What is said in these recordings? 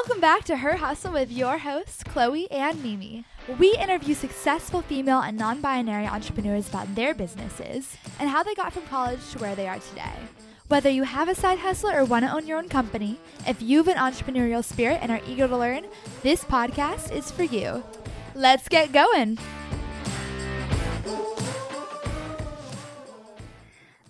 Welcome back to Her Hustle with your hosts, Chloe and Mimi. We interview successful female and non binary entrepreneurs about their businesses and how they got from college to where they are today. Whether you have a side hustle or want to own your own company, if you have an entrepreneurial spirit and are eager to learn, this podcast is for you. Let's get going.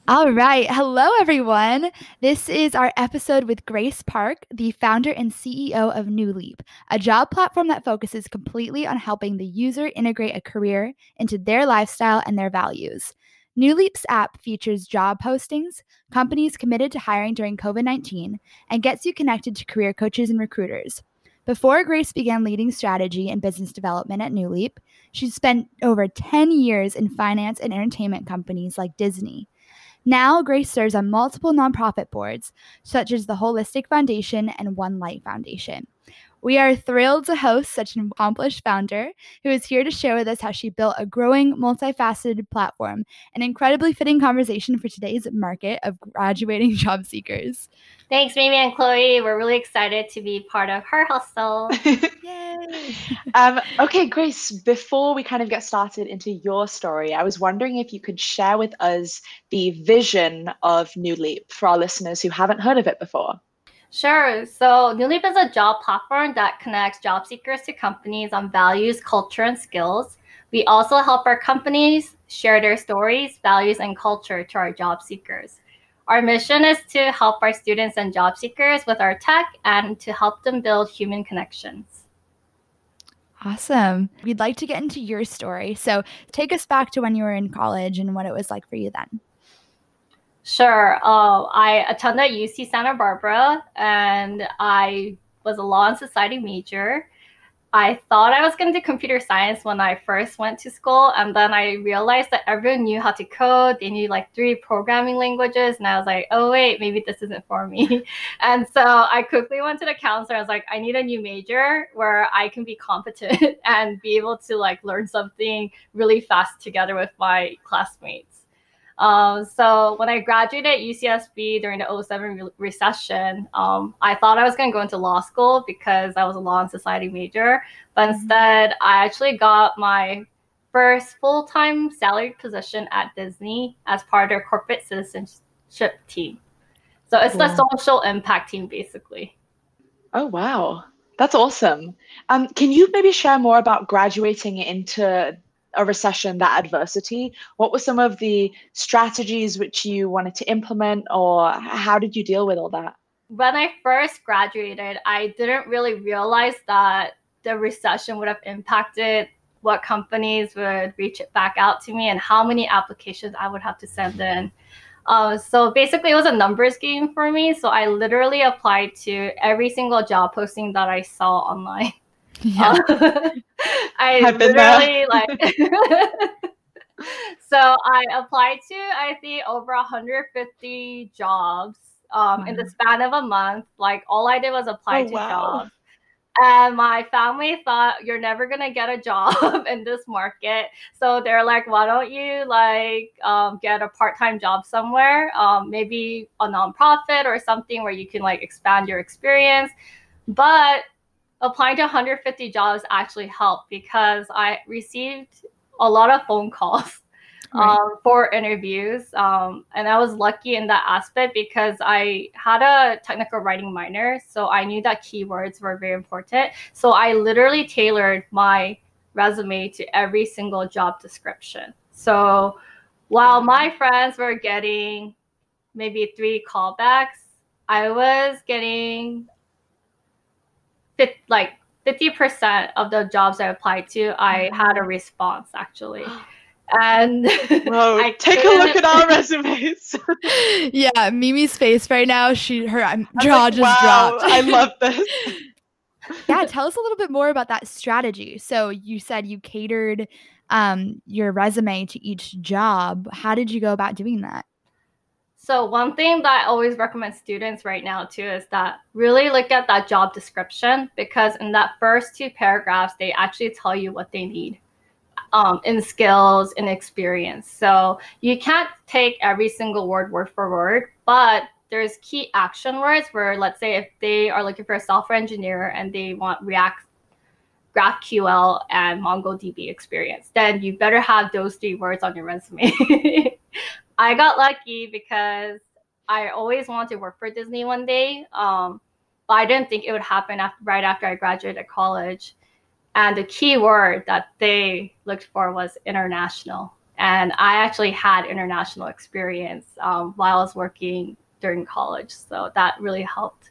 All right. Hello, everyone. This is our episode with Grace Park, the founder and CEO of New Leap, a job platform that focuses completely on helping the user integrate a career into their lifestyle and their values. New Leap's app features job postings, companies committed to hiring during COVID 19, and gets you connected to career coaches and recruiters. Before Grace began leading strategy and business development at New Leap, she spent over 10 years in finance and entertainment companies like Disney. Now, Grace serves on multiple nonprofit boards, such as the Holistic Foundation and One Light Foundation. We are thrilled to host such an accomplished founder who is here to share with us how she built a growing, multifaceted platform, an incredibly fitting conversation for today's market of graduating job seekers. Thanks, Mimi and Chloe. We're really excited to be part of Her Hustle. Yay! um, okay, Grace, before we kind of get started into your story, I was wondering if you could share with us the vision of New Leap for our listeners who haven't heard of it before. Sure. So New Leap is a job platform that connects job seekers to companies on values, culture, and skills. We also help our companies share their stories, values, and culture to our job seekers. Our mission is to help our students and job seekers with our tech and to help them build human connections. Awesome. We'd like to get into your story. So take us back to when you were in college and what it was like for you then. Sure. Uh, I attended UC Santa Barbara and I was a law and society major. I thought I was going to do computer science when I first went to school, and then I realized that everyone knew how to code. They knew like three programming languages, and I was like, "Oh wait, maybe this isn't for me." and so I quickly went to the counselor. I was like, "I need a new major where I can be competent and be able to like learn something really fast together with my classmates." Um, so when I graduated UCSB during the 07 re- recession, um, I thought I was going to go into law school because I was a law and society major. But mm-hmm. instead, I actually got my first full time salary position at Disney as part of their corporate citizenship team. So it's the social impact team, basically. Oh, wow. That's awesome. Um, can you maybe share more about graduating into a recession, that adversity, what were some of the strategies which you wanted to implement, or how did you deal with all that? When I first graduated, I didn't really realize that the recession would have impacted what companies would reach back out to me and how many applications I would have to send in. Uh, so basically, it was a numbers game for me. So I literally applied to every single job posting that I saw online. Yeah. Uh, I I've literally like. so I applied to I think over 150 jobs um, in the span of a month. Like all I did was apply oh, to wow. jobs. And my family thought you're never gonna get a job in this market, so they're like, "Why don't you like um, get a part-time job somewhere, um, maybe a nonprofit or something where you can like expand your experience?" But applying to 150 jobs actually helped because I received a lot of phone calls right. um, for interviews. Um, and I was lucky in that aspect because I had a technical writing minor. So I knew that keywords were very important. So I literally tailored my resume to every single job description. So while my friends were getting maybe three callbacks, I was getting like 50% of the jobs I applied to, I had a response actually. And Whoa, take a look at our resumes. yeah, Mimi's face right now, she her jaw like, just wow, dropped. I love this. yeah, tell us a little bit more about that strategy. So you said you catered um, your resume to each job. How did you go about doing that? So one thing that I always recommend students right now too is that really look at that job description because in that first two paragraphs they actually tell you what they need um, in skills and experience. So you can't take every single word word for word, but there's key action words where let's say if they are looking for a software engineer and they want React GraphQL and MongoDB experience, then you better have those three words on your resume. I got lucky because I always wanted to work for Disney one day, um, but I didn't think it would happen after, right after I graduated college. And the key word that they looked for was international. And I actually had international experience um, while I was working during college. So that really helped.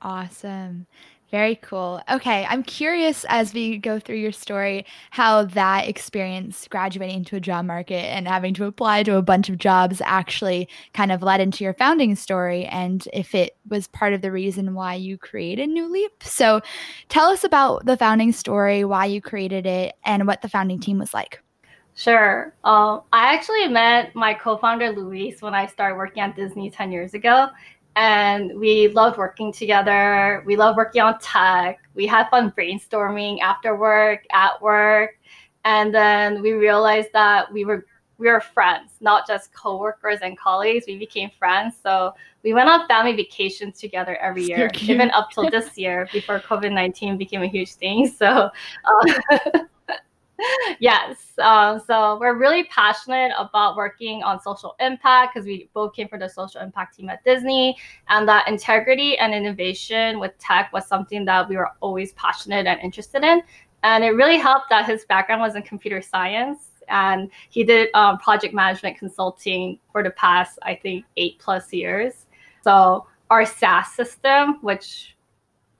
Awesome. Very cool. Okay, I'm curious as we go through your story how that experience graduating into a job market and having to apply to a bunch of jobs actually kind of led into your founding story and if it was part of the reason why you created New Leap. So tell us about the founding story, why you created it, and what the founding team was like. Sure. Um, I actually met my co founder, Luis, when I started working at Disney 10 years ago and we loved working together. We loved working on tech. We had fun brainstorming after work, at work, and then we realized that we were we were friends, not just coworkers and colleagues. We became friends, so we went on family vacations together every year, even up till this year before COVID nineteen became a huge thing. So. Um, yes. Um, so we're really passionate about working on social impact because we both came from the social impact team at Disney, and that integrity and innovation with tech was something that we were always passionate and interested in. And it really helped that his background was in computer science and he did um, project management consulting for the past, I think, eight plus years. So our SaaS system, which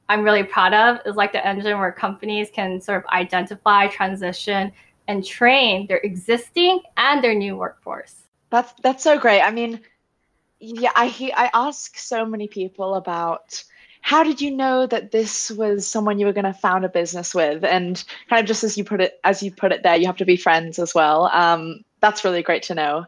I'm really proud of is like the engine where companies can sort of identify, transition, and train their existing and their new workforce. That's that's so great. I mean, yeah, I I ask so many people about how did you know that this was someone you were going to found a business with and kind of just as you put it as you put it there you have to be friends as well um, that's really great to know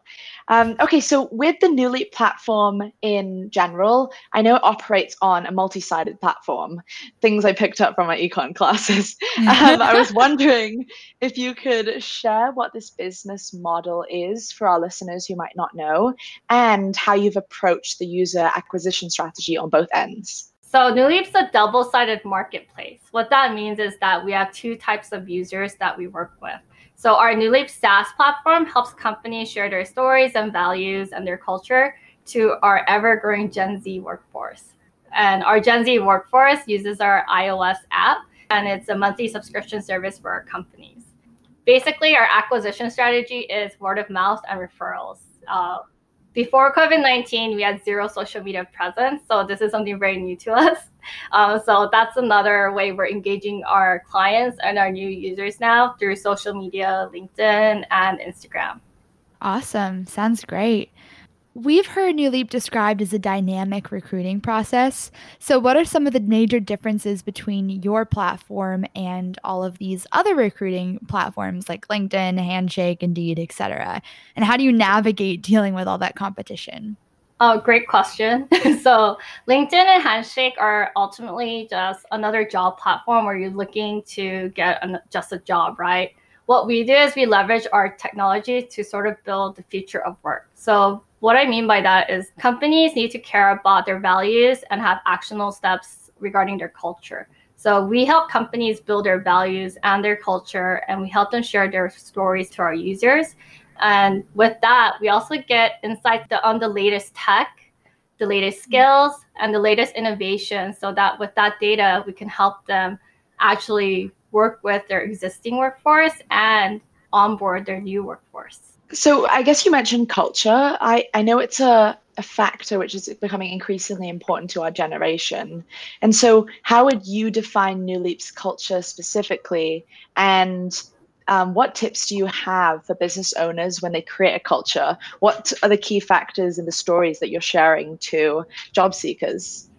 um, okay, so with the New Leap platform in general, I know it operates on a multi-sided platform. Things I picked up from my econ classes. um, I was wondering if you could share what this business model is for our listeners who might not know, and how you've approached the user acquisition strategy on both ends. So New Leap's a double-sided marketplace. What that means is that we have two types of users that we work with. So our New Leap SaaS platform helps companies share their stories and values and their culture to our ever-growing Gen Z workforce. And our Gen Z workforce uses our iOS app, and it's a monthly subscription service for our companies. Basically, our acquisition strategy is word of mouth and referrals. Uh, before COVID 19, we had zero social media presence. So this is something very new to us. Um, so that's another way we're engaging our clients and our new users now through social media, LinkedIn, and Instagram. Awesome. Sounds great. We've heard New Leap described as a dynamic recruiting process. So, what are some of the major differences between your platform and all of these other recruiting platforms like LinkedIn, Handshake, Indeed, etc.? And how do you navigate dealing with all that competition? Oh, great question. so, LinkedIn and Handshake are ultimately just another job platform where you're looking to get an, just a job, right? What we do is we leverage our technology to sort of build the future of work. So, what I mean by that is companies need to care about their values and have actionable steps regarding their culture. So we help companies build their values and their culture, and we help them share their stories to our users. And with that, we also get insights on the latest tech, the latest mm-hmm. skills, and the latest innovation so that with that data, we can help them actually work with their existing workforce and onboard their new workforce. So I guess you mentioned culture. I, I know it's a, a factor which is becoming increasingly important to our generation. And so how would you define New Leap's culture specifically? And um, what tips do you have for business owners when they create a culture? What are the key factors in the stories that you're sharing to job seekers?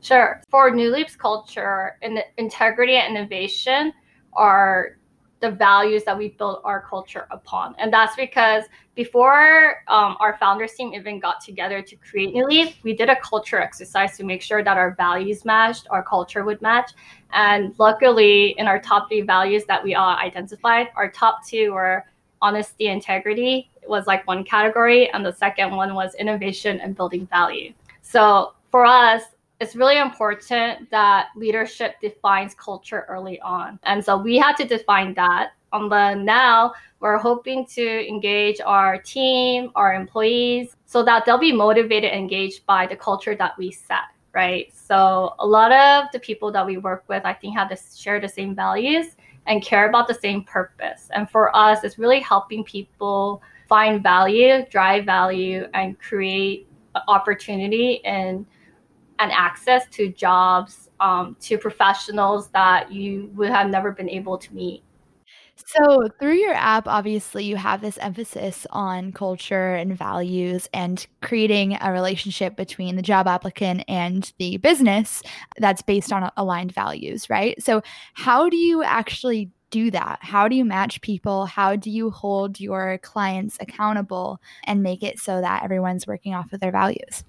Sure. For New Leap's culture, in integrity and innovation are the values that we built our culture upon. And that's because before um, our founders team even got together to create New Leap, we did a culture exercise to make sure that our values matched, our culture would match. And luckily, in our top three values that we all identified, our top two were honesty, integrity, was like one category, and the second one was innovation and building value. So for us, it's really important that leadership defines culture early on. And so we had to define that. On the now, we're hoping to engage our team, our employees, so that they'll be motivated and engaged by the culture that we set, right? So a lot of the people that we work with, I think, have to share the same values and care about the same purpose. And for us, it's really helping people find value, drive value, and create opportunity and and access to jobs um, to professionals that you would have never been able to meet. So, through your app, obviously, you have this emphasis on culture and values and creating a relationship between the job applicant and the business that's based on aligned values, right? So, how do you actually do that? How do you match people? How do you hold your clients accountable and make it so that everyone's working off of their values?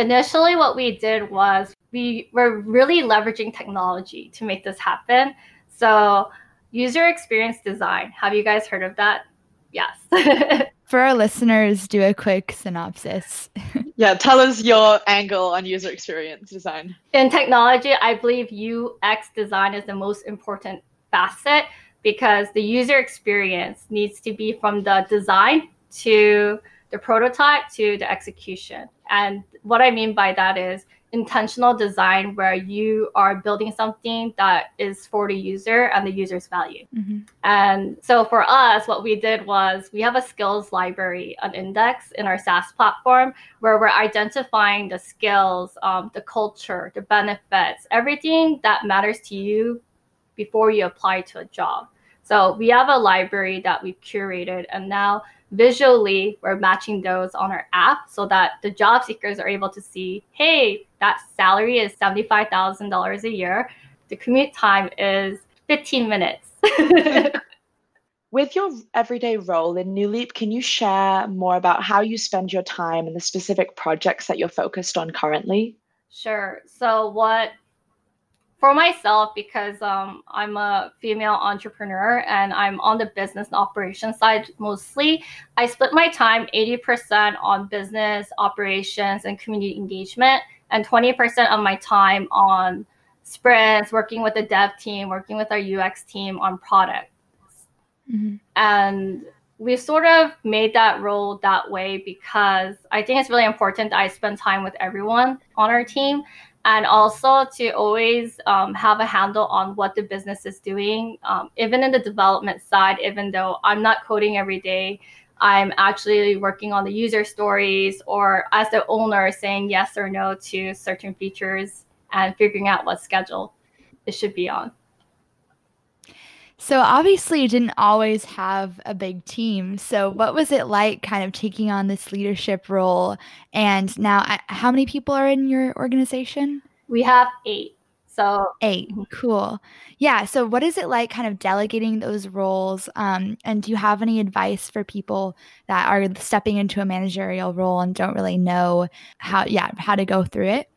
Initially, what we did was we were really leveraging technology to make this happen. So, user experience design. Have you guys heard of that? Yes. For our listeners, do a quick synopsis. yeah, tell us your angle on user experience design. In technology, I believe UX design is the most important facet because the user experience needs to be from the design to the prototype to the execution. And what I mean by that is intentional design where you are building something that is for the user and the user's value. Mm-hmm. And so for us, what we did was we have a skills library, an index in our SaaS platform where we're identifying the skills, um, the culture, the benefits, everything that matters to you before you apply to a job. So we have a library that we've curated, and now visually we're matching those on our app so that the job seekers are able to see, hey, that salary is $75,000 a year. The commute time is 15 minutes. With your everyday role in New Leap, can you share more about how you spend your time and the specific projects that you're focused on currently? Sure. So, what for myself because um, I'm a female entrepreneur and I'm on the business and operations side mostly. I split my time 80% on business operations and community engagement, and 20% of my time on sprints, working with the dev team, working with our UX team on products. Mm-hmm. And we sort of made that role that way because I think it's really important that I spend time with everyone on our team and also to always um, have a handle on what the business is doing um, even in the development side even though i'm not coding every day i'm actually working on the user stories or as the owner saying yes or no to certain features and figuring out what schedule it should be on so obviously you didn't always have a big team. So what was it like kind of taking on this leadership role? And now how many people are in your organization? We have 8. So 8. Mm-hmm. Cool. Yeah, so what is it like kind of delegating those roles? Um, and do you have any advice for people that are stepping into a managerial role and don't really know how yeah, how to go through it?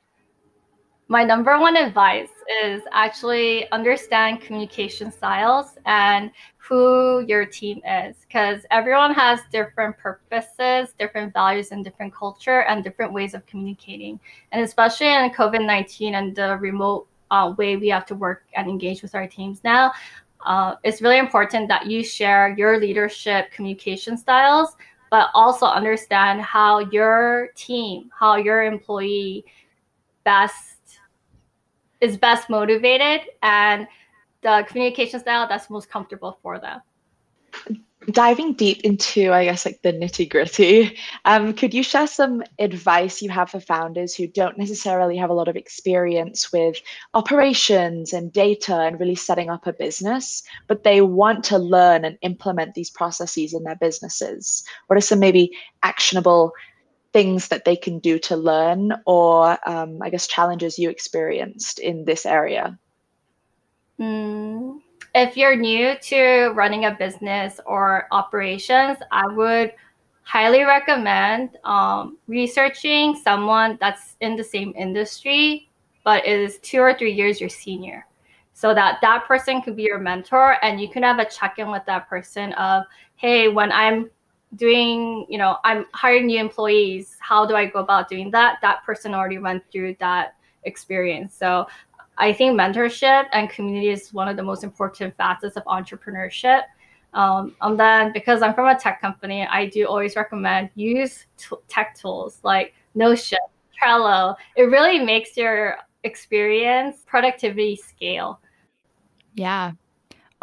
My number one advice is actually understand communication styles and who your team is because everyone has different purposes different values and different culture and different ways of communicating. And especially in covid-19 and the remote uh, way we have to work and engage with our teams now uh, it's really important that you share your leadership communication styles but also understand how your team how your employee best is best motivated and the communication style that's most comfortable for them. Diving deep into, I guess, like the nitty gritty, um, could you share some advice you have for founders who don't necessarily have a lot of experience with operations and data and really setting up a business, but they want to learn and implement these processes in their businesses? What are some maybe actionable things that they can do to learn or um, i guess challenges you experienced in this area? Mm, if you're new to running a business or operations i would highly recommend um, researching someone that's in the same industry but is two or three years your senior so that that person could be your mentor and you can have a check-in with that person of hey when i'm doing, you know, I'm hiring new employees. How do I go about doing that? That person already went through that experience. So I think mentorship and community is one of the most important facets of entrepreneurship. Um, and then because I'm from a tech company, I do always recommend use t- tech tools like Notion, Trello. It really makes your experience productivity scale. Yeah.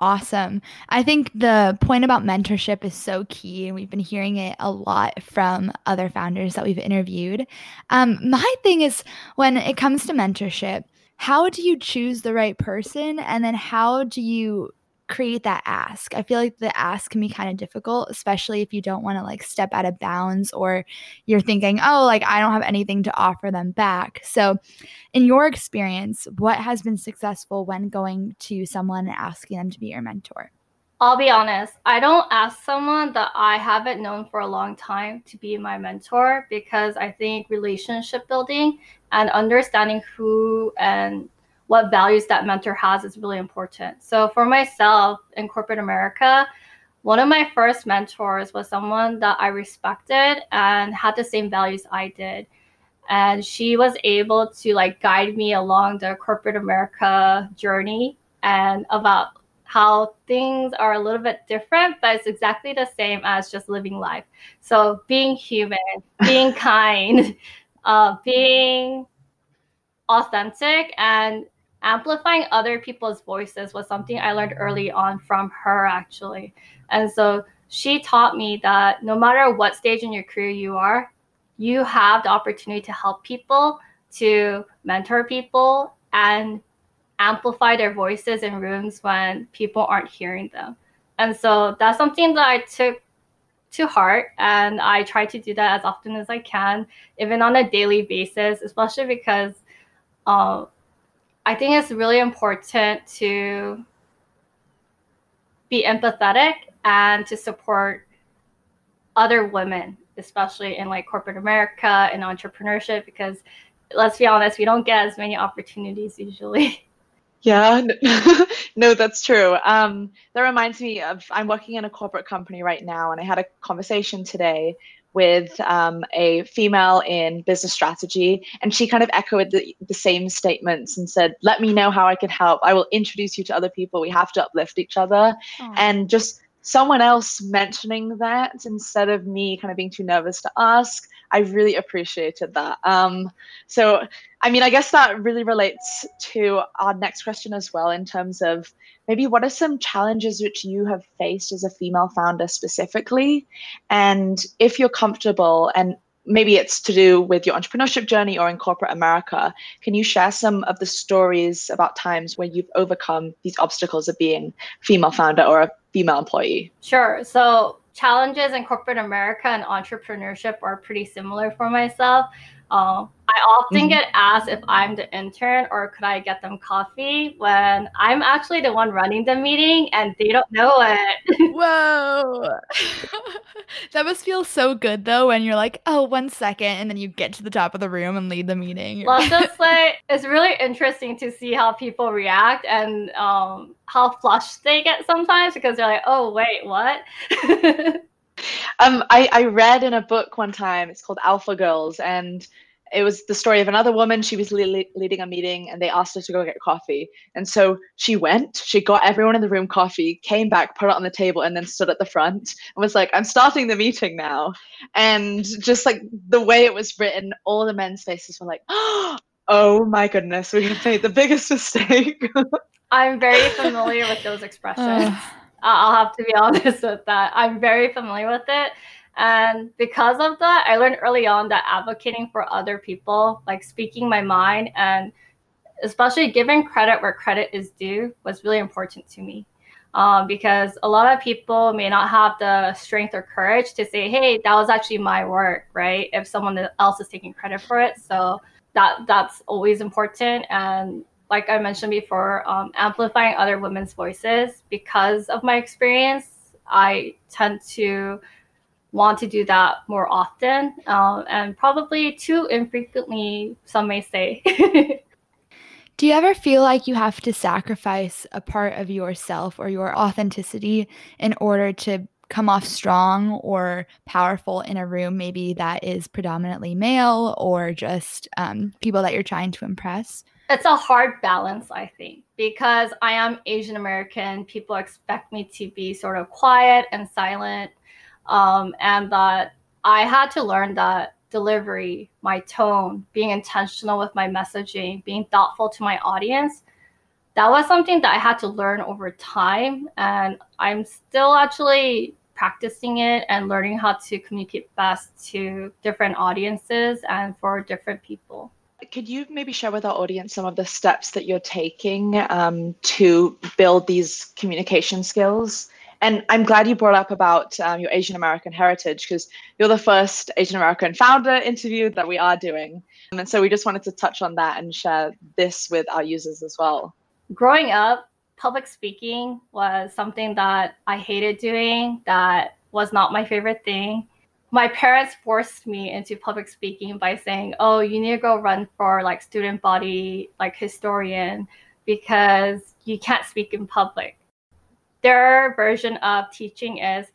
Awesome. I think the point about mentorship is so key, and we've been hearing it a lot from other founders that we've interviewed. Um, my thing is when it comes to mentorship, how do you choose the right person? And then how do you create that ask. I feel like the ask can be kind of difficult, especially if you don't want to like step out of bounds or you're thinking, oh, like I don't have anything to offer them back. So, in your experience, what has been successful when going to someone and asking them to be your mentor? I'll be honest, I don't ask someone that I haven't known for a long time to be my mentor because I think relationship building and understanding who and what values that mentor has is really important. So for myself in corporate America, one of my first mentors was someone that I respected and had the same values I did. And she was able to like guide me along the corporate America journey and about how things are a little bit different, but it's exactly the same as just living life. So being human, being kind, uh, being authentic, and amplifying other people's voices was something I learned early on from her, actually. And so she taught me that no matter what stage in your career you are, you have the opportunity to help people, to mentor people, and amplify their voices in rooms when people aren't hearing them. And so that's something that I took to heart and I try to do that as often as I can, even on a daily basis, especially because uh, I think it's really important to be empathetic and to support other women, especially in like corporate America and entrepreneurship, because let's be honest, we don't get as many opportunities usually. Yeah, no, that's true. Um, that reminds me of I'm working in a corporate company right now, and I had a conversation today with um, a female in business strategy, and she kind of echoed the, the same statements and said, "Let me know how I can help. I will introduce you to other people. We have to uplift each other." Aww. And just someone else mentioning that instead of me kind of being too nervous to ask, I really appreciated that. Um, so, I mean, I guess that really relates to our next question as well, in terms of maybe what are some challenges which you have faced as a female founder specifically? And if you're comfortable, and maybe it's to do with your entrepreneurship journey or in corporate America, can you share some of the stories about times where you've overcome these obstacles of being female founder or a female employee? Sure. So challenges in corporate America and entrepreneurship are pretty similar for myself. Uh, I often mm-hmm. get asked if I'm the intern or could I get them coffee when I'm actually the one running the meeting and they don't know it. Whoa. that must feel so good though when you're like, oh, one second, and then you get to the top of the room and lead the meeting. Well, just like it's really interesting to see how people react and um, how flushed they get sometimes because they're like, oh, wait, what? Um, I, I read in a book one time, it's called Alpha Girls, and it was the story of another woman. She was le- leading a meeting and they asked her to go get coffee. And so she went, she got everyone in the room coffee, came back, put it on the table, and then stood at the front and was like, I'm starting the meeting now. And just like the way it was written, all the men's faces were like, oh my goodness, we have made the biggest mistake. I'm very familiar with those expressions. I'll have to be honest with that. I'm very familiar with it. And because of that, I learned early on that advocating for other people, like speaking my mind and especially giving credit where credit is due, was really important to me. Um, because a lot of people may not have the strength or courage to say, "Hey, that was actually my work," right? If someone else is taking credit for it, so that that's always important. And like I mentioned before, um, amplifying other women's voices because of my experience, I tend to want to do that more often uh, and probably too infrequently, some may say. do you ever feel like you have to sacrifice a part of yourself or your authenticity in order to come off strong or powerful in a room maybe that is predominantly male or just um, people that you're trying to impress? It's a hard balance, I think, because I am Asian American. People expect me to be sort of quiet and silent, um, and that I had to learn that delivery, my tone, being intentional with my messaging, being thoughtful to my audience, that was something that I had to learn over time. And I'm still actually practicing it and learning how to communicate best to different audiences and for different people. Could you maybe share with our audience some of the steps that you're taking um, to build these communication skills? And I'm glad you brought up about um, your Asian American heritage because you're the first Asian American founder interview that we are doing. And so we just wanted to touch on that and share this with our users as well. Growing up, public speaking was something that I hated doing, that was not my favorite thing. My parents forced me into public speaking by saying, "Oh, you need to go run for like student body like historian because you can't speak in public." their version of teaching is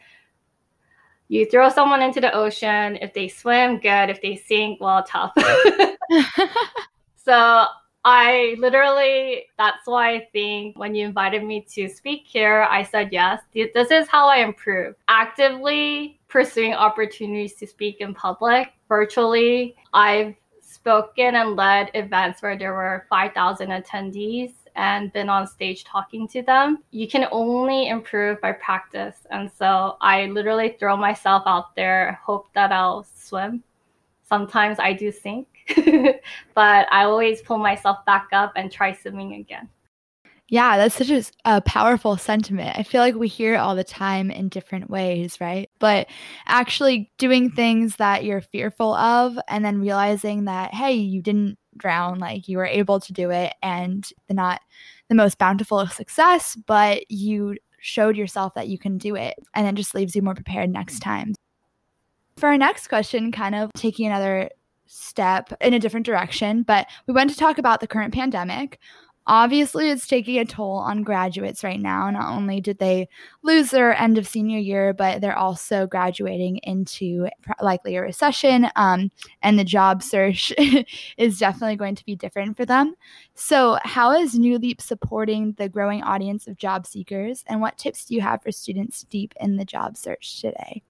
you throw someone into the ocean. If they swim, good. If they sink, well, tough. so I literally, that's why I think when you invited me to speak here, I said yes. This is how I improve. Actively pursuing opportunities to speak in public, virtually. I've spoken and led events where there were 5,000 attendees and been on stage talking to them. You can only improve by practice. And so I literally throw myself out there, hope that I'll swim. Sometimes I do sink, but I always pull myself back up and try swimming again. Yeah, that's such a, a, powerful sentiment. I feel like we hear it all the time in different ways, right? But actually doing things that you're fearful of and then realizing that, hey, you didn't drown, like you were able to do it and not the most bountiful of success, but you showed yourself that you can do it. And it just leaves you more prepared next time. For our next question, kind of taking another step in a different direction, but we went to talk about the current pandemic. Obviously, it's taking a toll on graduates right now. Not only did they lose their end of senior year, but they're also graduating into likely a recession, um, and the job search is definitely going to be different for them. So, how is New Leap supporting the growing audience of job seekers, and what tips do you have for students deep in the job search today?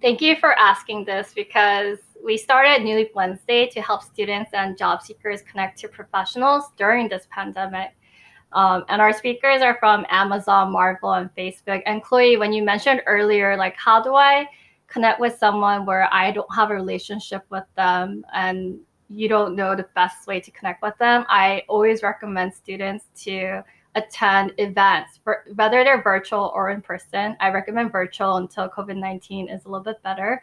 Thank you for asking this because we started New Leap Wednesday to help students and job seekers connect to professionals during this pandemic. Um, and our speakers are from Amazon, Marvel, and Facebook. And Chloe, when you mentioned earlier, like, how do I connect with someone where I don't have a relationship with them and you don't know the best way to connect with them? I always recommend students to attend events, whether they're virtual or in person. I recommend virtual until COVID 19 is a little bit better.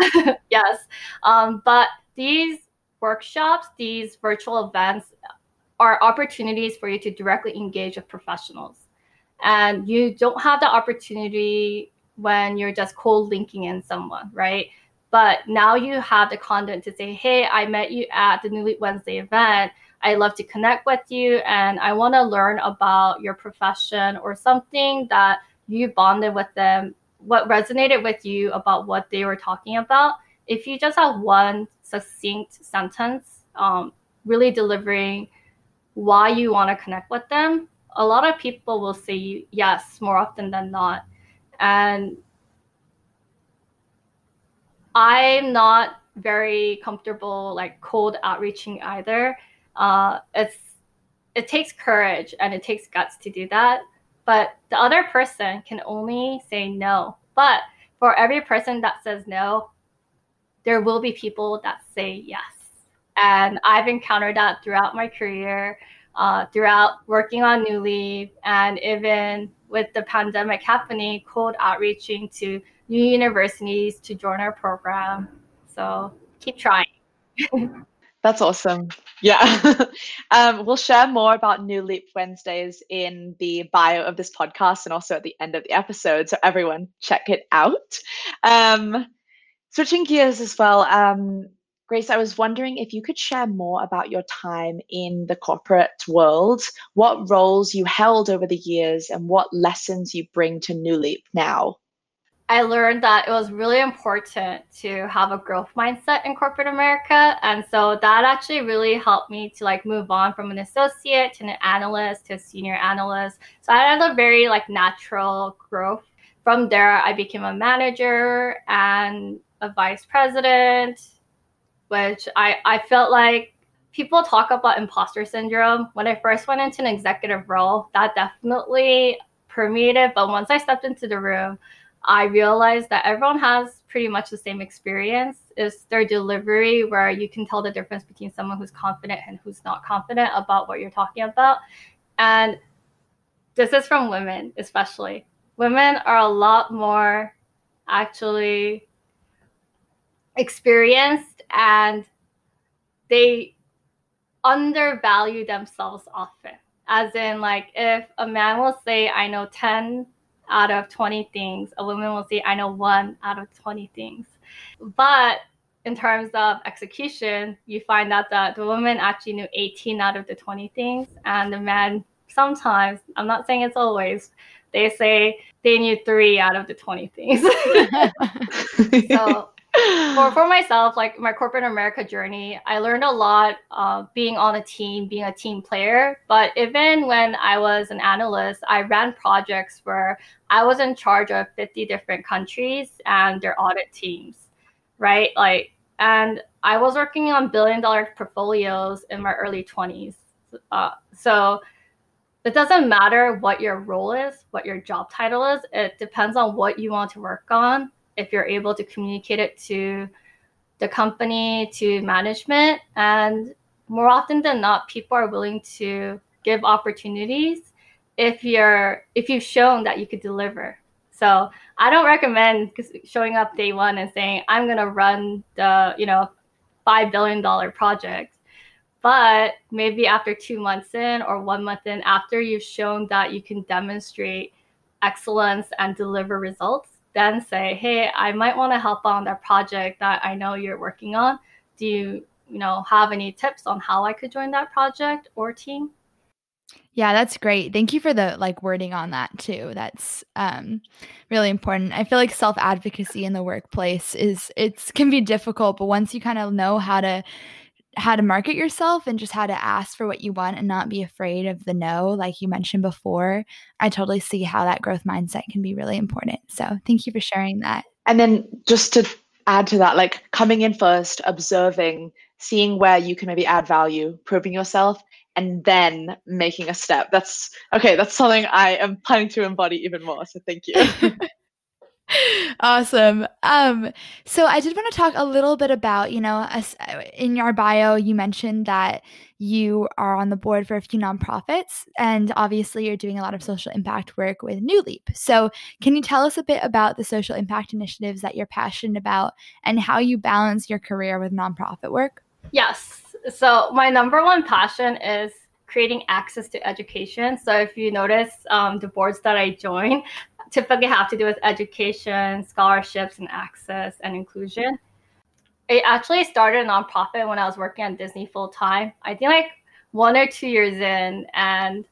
yes. Um, but these workshops, these virtual events are opportunities for you to directly engage with professionals. And you don't have the opportunity when you're just cold linking in someone, right? But now you have the content to say, hey, I met you at the New Leap Wednesday event I love to connect with you and I want to learn about your profession or something that you bonded with them, what resonated with you about what they were talking about. If you just have one succinct sentence, um, really delivering why you want to connect with them, a lot of people will say yes more often than not. And I'm not very comfortable like cold outreaching either uh, it's it takes courage and it takes guts to do that. But the other person can only say no. But for every person that says no, there will be people that say yes. And I've encountered that throughout my career, uh, throughout working on New Leap, and even with the pandemic happening, cold outreaching to new universities to join our program. So keep trying. That's awesome. Yeah. um, we'll share more about New Leap Wednesdays in the bio of this podcast and also at the end of the episode. So everyone check it out. Um, switching gears as well. Um, Grace, I was wondering if you could share more about your time in the corporate world, what roles you held over the years, and what lessons you bring to New Leap now. I learned that it was really important to have a growth mindset in corporate America. And so that actually really helped me to like move on from an associate to an analyst to a senior analyst. So I had a very like natural growth. From there, I became a manager and a vice president, which I, I felt like people talk about imposter syndrome. When I first went into an executive role, that definitely permeated. But once I stepped into the room, I realized that everyone has pretty much the same experience. Is their delivery where you can tell the difference between someone who's confident and who's not confident about what you're talking about. And this is from women, especially. Women are a lot more actually experienced and they undervalue themselves often. As in, like, if a man will say, I know 10 out of 20 things. A woman will say, I know one out of 20 things. But in terms of execution, you find out that the woman actually knew 18 out of the 20 things, and the man sometimes, I'm not saying it's always, they say they knew three out of the 20 things. so for, for myself, like my corporate America journey, I learned a lot uh, being on a team, being a team player. But even when I was an analyst, I ran projects where I was in charge of 50 different countries and their audit teams, right? Like, and I was working on billion dollar portfolios in my early 20s. Uh, so it doesn't matter what your role is, what your job title is. It depends on what you want to work on if you're able to communicate it to the company, to management. And more often than not, people are willing to give opportunities if you're if you've shown that you could deliver. So I don't recommend showing up day one and saying I'm gonna run the you know five billion dollar project. But maybe after two months in or one month in, after you've shown that you can demonstrate excellence and deliver results, then say, hey, I might want to help on that project that I know you're working on. Do you, you know, have any tips on how I could join that project or team? Yeah, that's great. Thank you for the like wording on that too. That's um really important. I feel like self-advocacy in the workplace is it's can be difficult, but once you kind of know how to how to market yourself and just how to ask for what you want and not be afraid of the no, like you mentioned before, I totally see how that growth mindset can be really important. So thank you for sharing that. And then just to add to that, like coming in first, observing, seeing where you can maybe add value, proving yourself, and then making a step. That's okay, that's something I am planning to embody even more. So thank you. awesome. Um, so I did want to talk a little bit about, you know, in your bio, you mentioned that you are on the board for a few nonprofits, and obviously you're doing a lot of social impact work with New Leap. So, can you tell us a bit about the social impact initiatives that you're passionate about and how you balance your career with nonprofit work? Yes. So, my number one passion is creating access to education. So if you notice um, the boards that I join, typically have to do with education, scholarships, and access and inclusion. I actually started a nonprofit when I was working at Disney full time. I think like one or two years in, and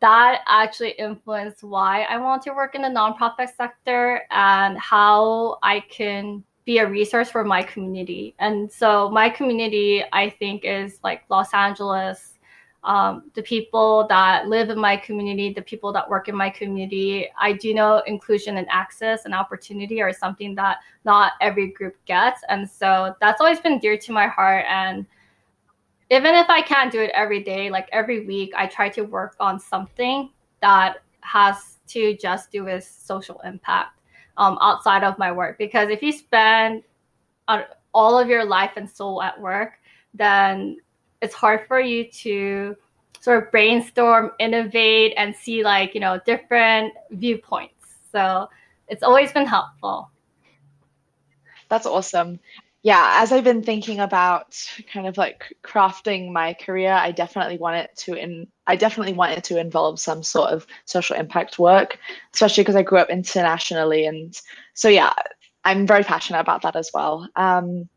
that actually influenced why I want to work in the nonprofit sector and how I can be a resource for my community. And so my community, I think, is like Los Angeles, um, the people that live in my community, the people that work in my community. I do know inclusion and access and opportunity are something that not every group gets. And so that's always been dear to my heart. And even if I can't do it every day, like every week, I try to work on something that has to just do with social impact um, outside of my work. Because if you spend uh, all of your life and soul at work, then it's hard for you to sort of brainstorm, innovate, and see like, you know, different viewpoints. So it's always been helpful. That's awesome. Yeah, as I've been thinking about kind of like crafting my career, I definitely want it to in I definitely want it to involve some sort of social impact work, especially because I grew up internationally and so yeah, I'm very passionate about that as well. Um,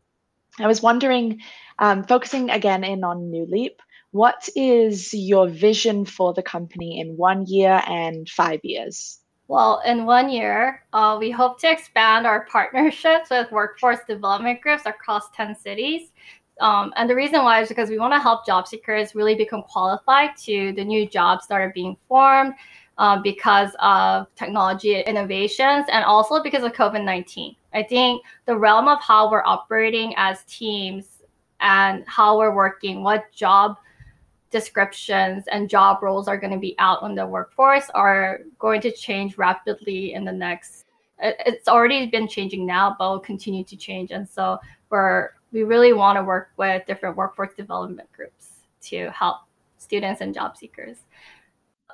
I was wondering um, focusing again in on New Leap, what is your vision for the company in one year and five years? Well, in one year, uh, we hope to expand our partnerships with workforce development groups across 10 cities. Um, and the reason why is because we want to help job seekers really become qualified to the new jobs that are being formed uh, because of technology innovations and also because of COVID 19. I think the realm of how we're operating as teams and how we're working, what job descriptions and job roles are going to be out on the workforce are going to change rapidly in the next it's already been changing now but will continue to change. And so we're we really want to work with different workforce development groups to help students and job seekers.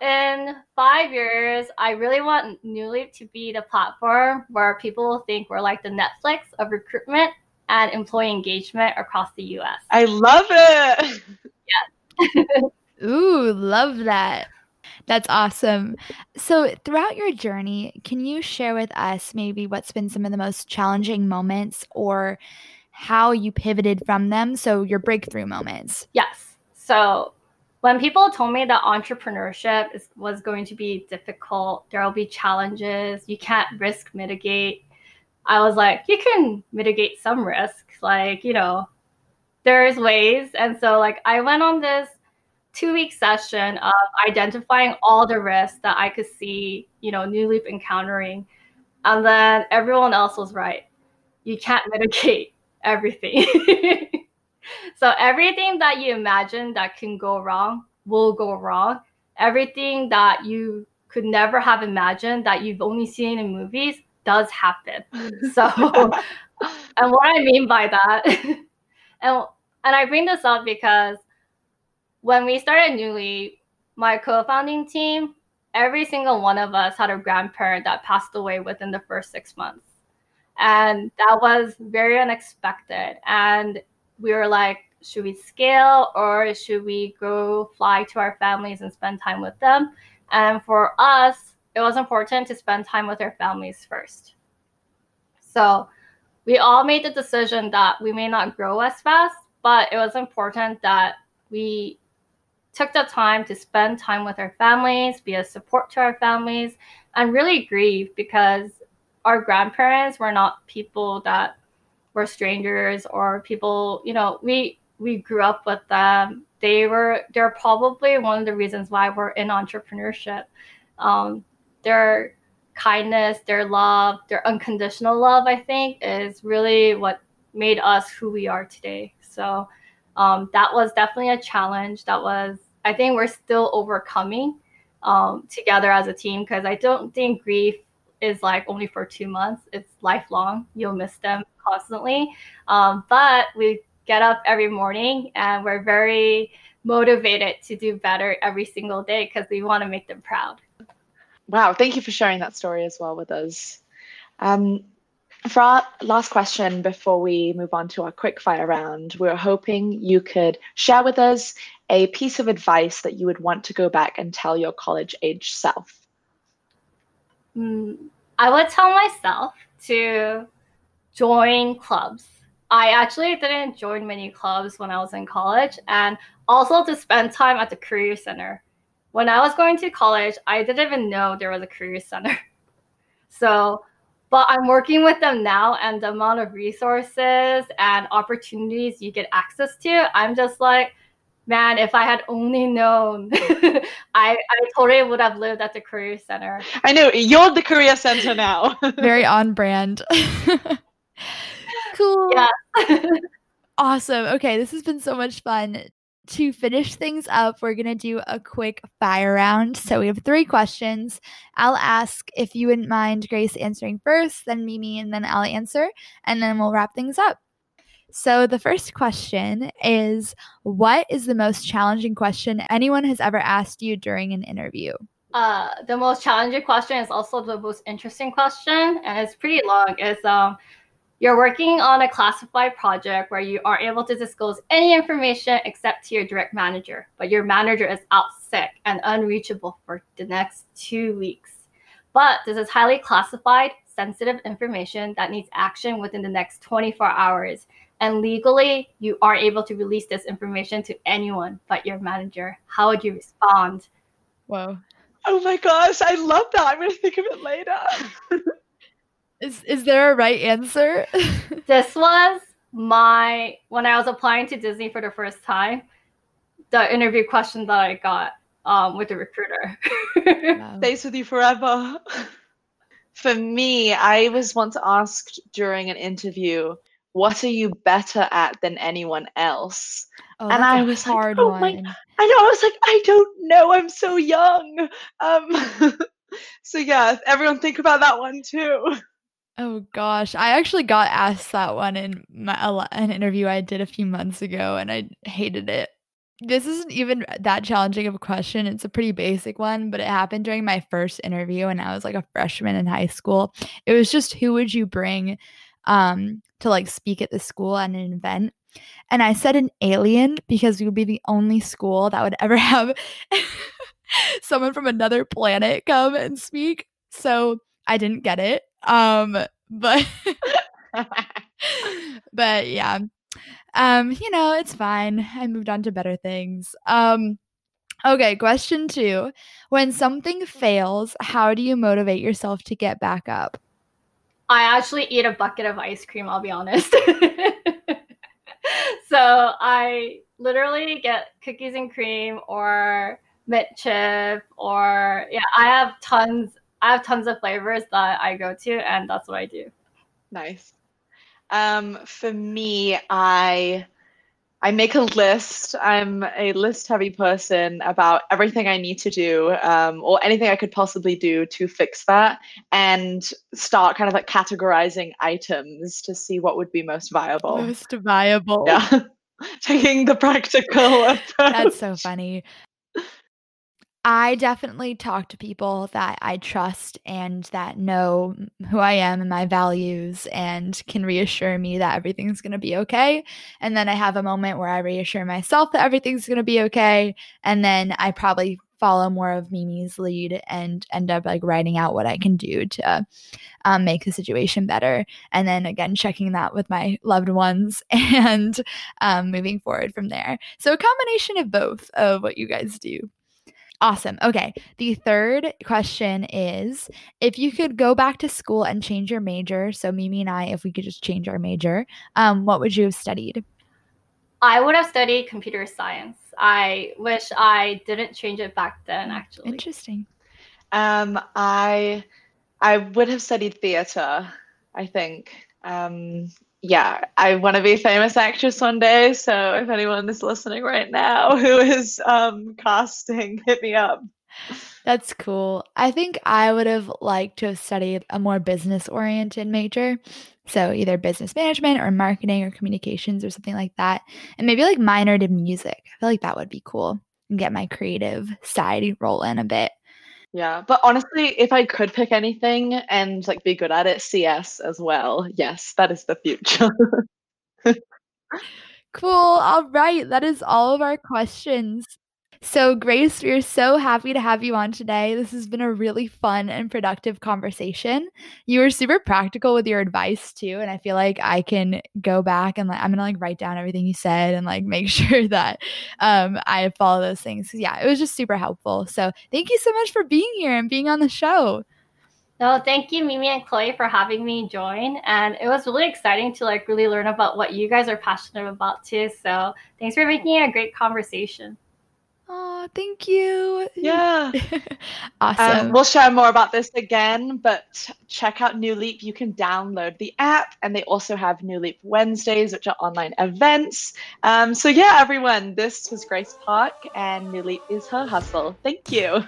In five years i really want new leap to be the platform where people think we're like the netflix of recruitment and employee engagement across the us i love it Yeah. Ooh, love that. That's awesome. So, throughout your journey, can you share with us maybe what's been some of the most challenging moments or how you pivoted from them? So, your breakthrough moments. Yes. So, when people told me that entrepreneurship is, was going to be difficult, there will be challenges, you can't risk mitigate. I was like, you can mitigate some risk. Like, you know, there's ways. And so, like, I went on this two week session of identifying all the risks that I could see, you know, New Leap encountering. And then everyone else was right. You can't mitigate everything. so everything that you imagine that can go wrong will go wrong. Everything that you could never have imagined that you've only seen in movies does happen. So and what I mean by that and and I bring this up because when we started New Leap, my co-founding team, every single one of us had a grandparent that passed away within the first six months. And that was very unexpected. And we were like, should we scale or should we go fly to our families and spend time with them? And for us, it was important to spend time with our families first. So we all made the decision that we may not grow as fast, but it was important that we took the time to spend time with our families, be a support to our families, and really grieve because our grandparents were not people that were strangers or people, you know, we we grew up with them. They were they're probably one of the reasons why we're in entrepreneurship. Um, their kindness, their love, their unconditional love, I think, is really what made us who we are today. So um, that was definitely a challenge. That was, I think we're still overcoming um, together as a team because I don't think grief is like only for two months. It's lifelong. You'll miss them constantly. Um, but we get up every morning and we're very motivated to do better every single day because we want to make them proud. Wow, thank you for sharing that story as well with us. Um, for our last question before we move on to our quick fire round, we are hoping you could share with us a piece of advice that you would want to go back and tell your college age self. Mm, I would tell myself to join clubs. I actually didn't join many clubs when I was in college, and also to spend time at the career center. When I was going to college, I didn't even know there was a career center. So but I'm working with them now, and the amount of resources and opportunities you get access to, I'm just like, man, if I had only known, I, I totally would have lived at the career center. I know you're the career center now. Very on brand. cool. Yeah. awesome. Okay, this has been so much fun to finish things up, we're going to do a quick fire round. So we have three questions. I'll ask if you wouldn't mind Grace answering first, then Mimi, and then I'll answer, and then we'll wrap things up. So the first question is What is the most challenging question anyone has ever asked you during an interview? Uh, the most challenging question is also the most interesting question, and it's pretty long. It's um, you're working on a classified project where you are able to disclose any information except to your direct manager, but your manager is out sick and unreachable for the next two weeks. But this is highly classified, sensitive information that needs action within the next 24 hours. And legally, you are able to release this information to anyone but your manager. How would you respond? Whoa. Oh my gosh, I love that. I'm gonna think of it later. is is there a right answer? this was my when I was applying to Disney for the first time, the interview question that I got um, with the recruiter. wow. Stays with you forever. For me, I was once asked during an interview, "What are you better at than anyone else?" Oh, and I was like, "Oh one. my!" I know. I was like, "I don't know. I'm so young." Um, so yeah, everyone think about that one too. Oh gosh, I actually got asked that one in my an interview I did a few months ago, and I hated it. This isn't even that challenging of a question. It's a pretty basic one, but it happened during my first interview, and I was like a freshman in high school. It was just who would you bring um, to like speak at the school at an event, and I said an alien because we would be the only school that would ever have someone from another planet come and speak. So I didn't get it. Um, but but yeah. Um, you know, it's fine. I moved on to better things. Um, okay, question 2. When something fails, how do you motivate yourself to get back up? I actually eat a bucket of ice cream, I'll be honest. so, I literally get cookies and cream or mint chip or yeah, I have tons I have tons of flavors that I go to, and that's what I do. Nice. Um, for me, I I make a list. I'm a list heavy person about everything I need to do um, or anything I could possibly do to fix that and start kind of like categorizing items to see what would be most viable. Most viable. Yeah. Taking the practical approach. That's so funny. I definitely talk to people that I trust and that know who I am and my values and can reassure me that everything's going to be okay. And then I have a moment where I reassure myself that everything's going to be okay. And then I probably follow more of Mimi's lead and end up like writing out what I can do to um, make the situation better. And then again, checking that with my loved ones and um, moving forward from there. So, a combination of both of what you guys do. Awesome. Okay. The third question is if you could go back to school and change your major, so Mimi and I, if we could just change our major, um, what would you have studied? I would have studied computer science. I wish I didn't change it back then, actually. Interesting. Um, I I would have studied theater, I think. Um, yeah, I want to be a famous actress one day. So if anyone is listening right now who is um, casting, hit me up. That's cool. I think I would have liked to have studied a more business oriented major. So either business management or marketing or communications or something like that. And maybe like minored in music. I feel like that would be cool and get my creative side rolling a bit. Yeah, but honestly, if I could pick anything and like be good at it, CS as well. Yes, that is the future. cool. All right. That is all of our questions. So, Grace, we're so happy to have you on today. This has been a really fun and productive conversation. You were super practical with your advice too, and I feel like I can go back and like I'm gonna like write down everything you said and like make sure that um, I follow those things. Yeah, it was just super helpful. So, thank you so much for being here and being on the show. No, thank you, Mimi and Chloe, for having me join. And it was really exciting to like really learn about what you guys are passionate about too. So thanks for making it a great conversation. Oh, thank you. Yeah. awesome. Um, we'll share more about this again, but check out New Leap. You can download the app, and they also have New Leap Wednesdays, which are online events. Um, so, yeah, everyone, this was Grace Park, and New Leap is her hustle. Thank you.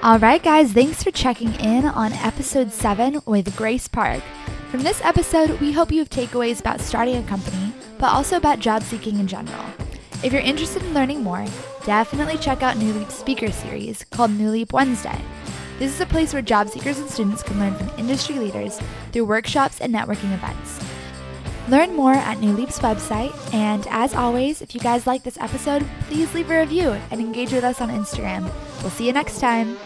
All right, guys, thanks for checking in on episode 7 with Grace Park. From this episode, we hope you have takeaways about starting a company, but also about job seeking in general. If you're interested in learning more, definitely check out New Leap's speaker series called New Leap Wednesday. This is a place where job seekers and students can learn from industry leaders through workshops and networking events. Learn more at New Leap's website, and as always, if you guys like this episode, please leave a review and engage with us on Instagram. We'll see you next time.